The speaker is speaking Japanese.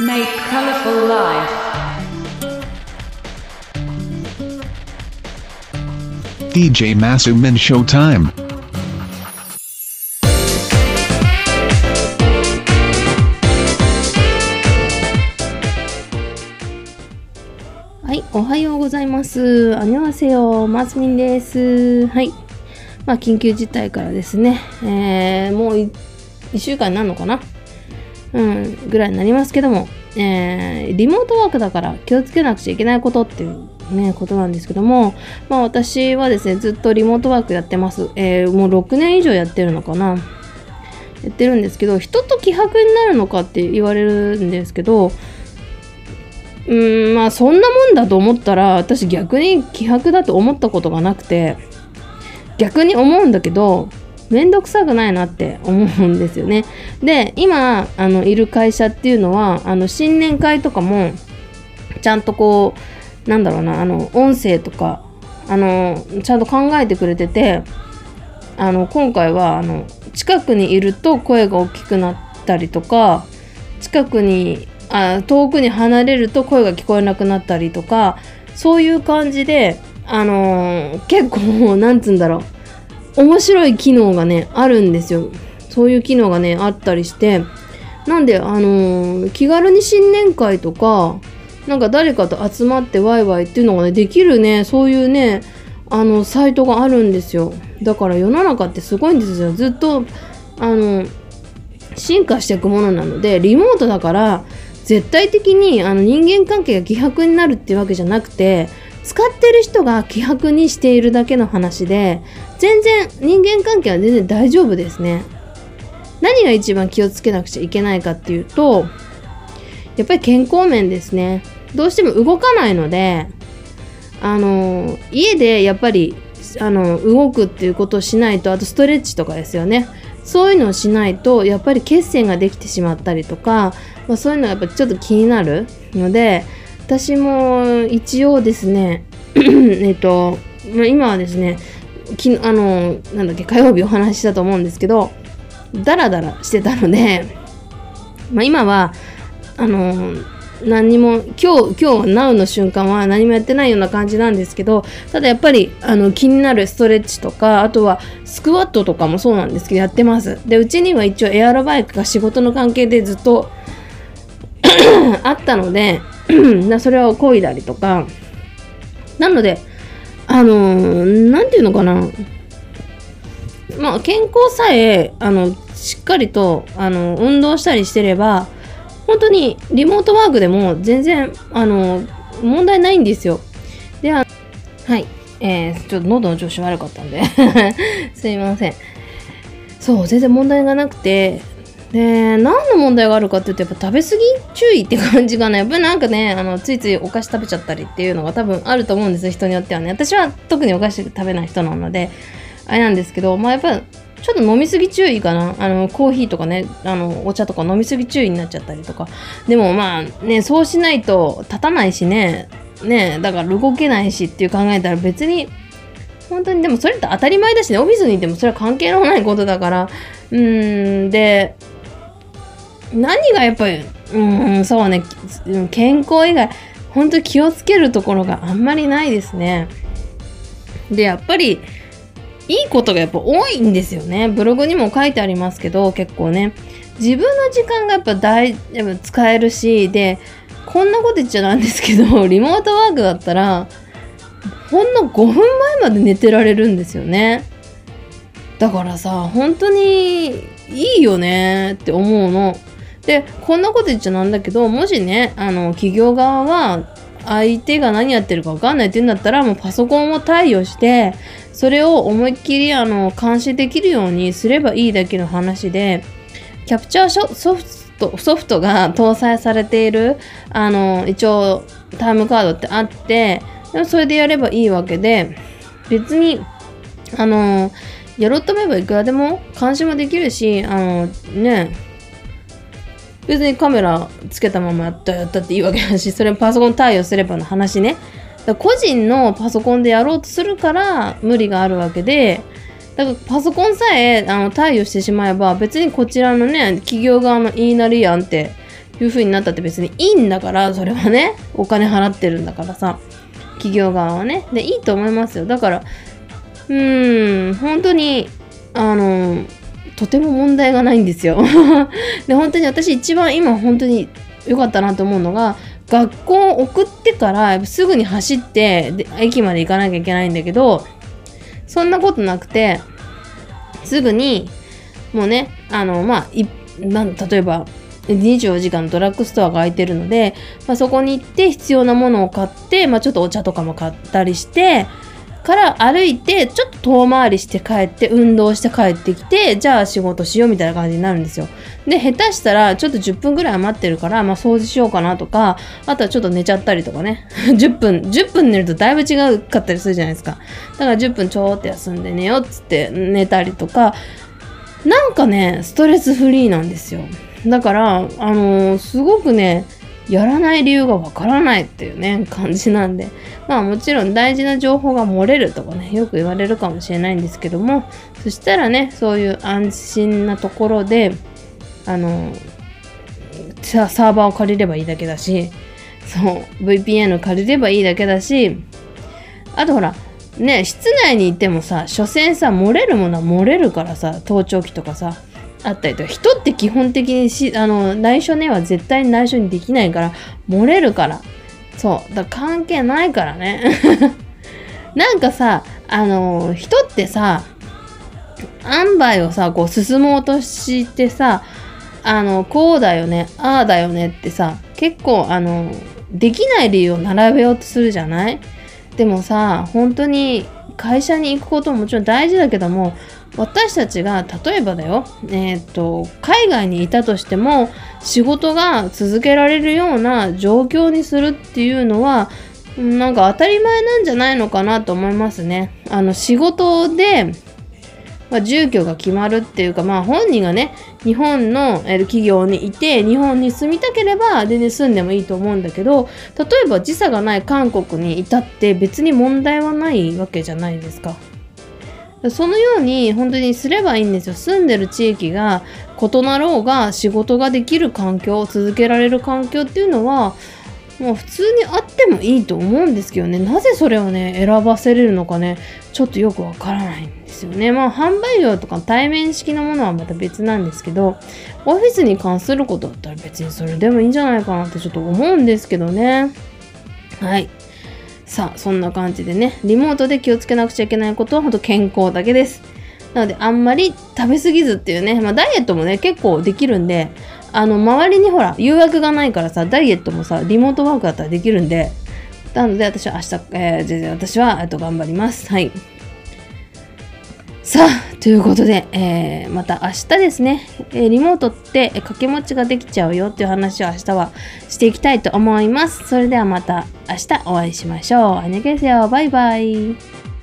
Make colorful life. DJ Masumin Showtime. はい、おはようございます。あにわせよ、マスミンです。はい。まあ、緊急事態からですね、えー、もうい1週間になるのかなうん、ぐらいになりますけども、えー、リモートワークだから気をつけなくちゃいけないことっていうね、ことなんですけども、まあ私はですね、ずっとリモートワークやってます。えー、もう6年以上やってるのかなやってるんですけど、人と希薄になるのかって言われるんですけど、うーんまあそんなもんだと思ったら私逆に希薄だと思ったことがなくて逆に思うんだけどめんどくさくないなって思うんですよね。で今あのいる会社っていうのはあの新年会とかもちゃんとこうなんだろうなあの音声とかあのちゃんと考えてくれててあの今回はあの近くにいると声が大きくなったりとか近くにあ遠くに離れると声が聞こえなくなったりとかそういう感じであのー結構なんつうんだろう面白い機能がねあるんですよ。そういう機能がねあったりして。なんであのー気軽に新年会とかなんか誰かと集まってワイワイっていうのがねできるねそういうねあのサイトがあるんですよ。だから世の中ってすごいんですよ。ずっとあの進化していくものなのでリモートだから絶対的にあの人間関係が希薄になるっていうわけじゃなくて使ってる人が希薄にしているだけの話で全然人間関係は全然大丈夫ですね。何が一番気をつけなくちゃいけないかっていうとやっぱり健康面ですね。どうしても動かないのであの家でやっぱりあの動くっていうことをしないとあとストレッチとかですよね。そういうのをしないとやっぱり血栓ができてしまったりとか、まあ、そういうのがやっぱちょっと気になるので私も一応ですね えっと、ま、今はですねきあのなんだっけ火曜日お話ししたと思うんですけどダラダラしてたので、まあ、今はあの何にも今日今日 NOW の瞬間は何もやってないような感じなんですけどただやっぱりあの気になるストレッチとかあとはスクワットとかもそうなんですけどやってます。でうちには一応エアロバイクが仕事の関係でずっと あったのでなそれを漕いだりとか。なのであのーていうのかな。まあ健康さえあのしっかりとあの運動したりしてれば本当にリモートワークでも全然あの問題ないんですよ。でははい、えー、ちょっと喉の調子悪かったんで。すいません。そう全然問題がなくてで何の問題があるかっていうとやっぱ食べ過ぎ注意って感じかなやっぱりなんかねあのついついお菓子食べちゃったりっていうのが多分あると思うんですよ人によってはね。私は特にお菓子食べない人なのであれなんですけどまあやっぱちょっと飲みすぎ注意かな。あのコーヒーとかねあのお茶とか飲みすぎ注意になっちゃったりとか。でもまあねそうしないと立たないしね。ねだから動けないしっていう考えたら別に本当にでもそれって当たり前だしね。オフィスにいてもそれは関係のないことだから。うーんで何がやっぱりうんそうね。健康以外本当に気をつけるところがあんまりないですね。でやっぱりいいことがやっぱ多いんですよね。ブログにも書いてありますけど結構ね。自分の時間がやっぱ大やっぱ使えるしでこんなこと言っちゃなんですけど リモートワークだったらほんの5分前まで寝てられるんですよね。だからさ本当にいいよねって思うの。でこんなこと言っちゃなんだけどもしねあの企業側は相手が何やってるか分かんないって言うんだったらもうパソコンを貸与してそれを思いっきりあの監視できるようにすればいいだけの話でキャプチャーショソフトソフトが搭載されているあの一応タイムカードってあってでもそれでやればいいわけで別にあのやろうと思えばいくらでも監視もできるしあのね別にカメラつけたままやったやったっていいわけだしそれパソコン対応すればの話ね。だ個人のパソコンでやろうとするから無理があるわけで。だからパソコンさえあの対応してしまえば別にこちらのね企業側の言いなりやんっていう風になったって別にいいんだからそれはね。お金払ってるんだからさ。企業側はね。でいいと思いますよ。だからうーん本当にあのとても問題がないんですよ。で本当に私一番今本当に良かったなと思うのが学校を送ってからすぐに走ってで駅まで行かなきゃいけないんだけどそんなことなくてすぐにもうねあのまあ例えば24時間ドラッグストアが空いてるので、まあ、そこに行って必要なものを買って、まあ、ちょっとお茶とかも買ったりしてから歩いてちょっと遠回りして帰って運動して帰ってきてじゃあ仕事しようみたいな感じになるんですよ。で下手したらちょっと10分ぐらい余ってるから、まあ、掃除しようかなとかあとはちょっと寝ちゃったりとかね。10分10分寝るとだいぶ違うかったりするじゃないですか。だから10分ちょーって休んで寝ようっつって寝たりとか。なんかねストレスフリーなんですよ。だからあのーすごくねやらない理由がわからないっていうね感じなんで。まあもちろん大事な情報が漏れるとかねよく言われるかもしれないんですけどもそしたらねそういう安心なところであのサーバーを借りればいいだけだしそう VPN 借りればいいだけだしあとほらね室内にいてもさ所詮さ漏れるものは漏れるからさ盗聴器とかさあったりとか人って基本的にしあの内緒ねは絶対に内緒にできないから漏れるから。そう。だから関係ないからね。なんかさあの人ってさ塩梅をさこう進もうとしてさあのこうだよねああだよねってさ結構あのできない理由を並べようとするじゃない？でもさ本当に会社に行くことももちろん大事だけども私たちが例えばだよ、えー、と海外にいたとしても仕事が続けられるような状況にするっていうのはなんか当たり前なんじゃないのかなと思いますね。あの仕事でまあ、住居が決まるっていうか、まあ、本人がね日本のえ企業にいて日本に住みたければ全然住んでもいいと思うんだけど例えば時差がない韓国にいたって別に問題はないわけじゃないですか。そのように本当にすればいいんですよ。住んでる地域が異なろうが仕事ができる環境続けられる環境っていうのはもう普通にあってもいいと思うんですけどね。なぜそれをね選ばせれるのかねちょっとよくわからないんですよね。まあ販売業とか対面式のものはまた別なんですけどオフィスに関することだったら別にそれでもいいんじゃないかなってちょっと思うんですけどね。はい。さあそんな感じでねリモートで気をつけなくちゃいけないことは本当健康だけです。なのであんまり食べ過ぎずっていうね、まあ、ダイエットもね結構できるんであの周りにほら誘惑がないからさダイエットもさリモートワークだったらできるんでなので私は明日、えー、全然私は、えっと、頑張ります。はい。さあということで、えー、また明日ですね、えー、リモートって掛け持ちができちゃうよっていう話を明日はしていきたいと思います。それではまた明日お会いしましょう。あねげせよ。バイバイ。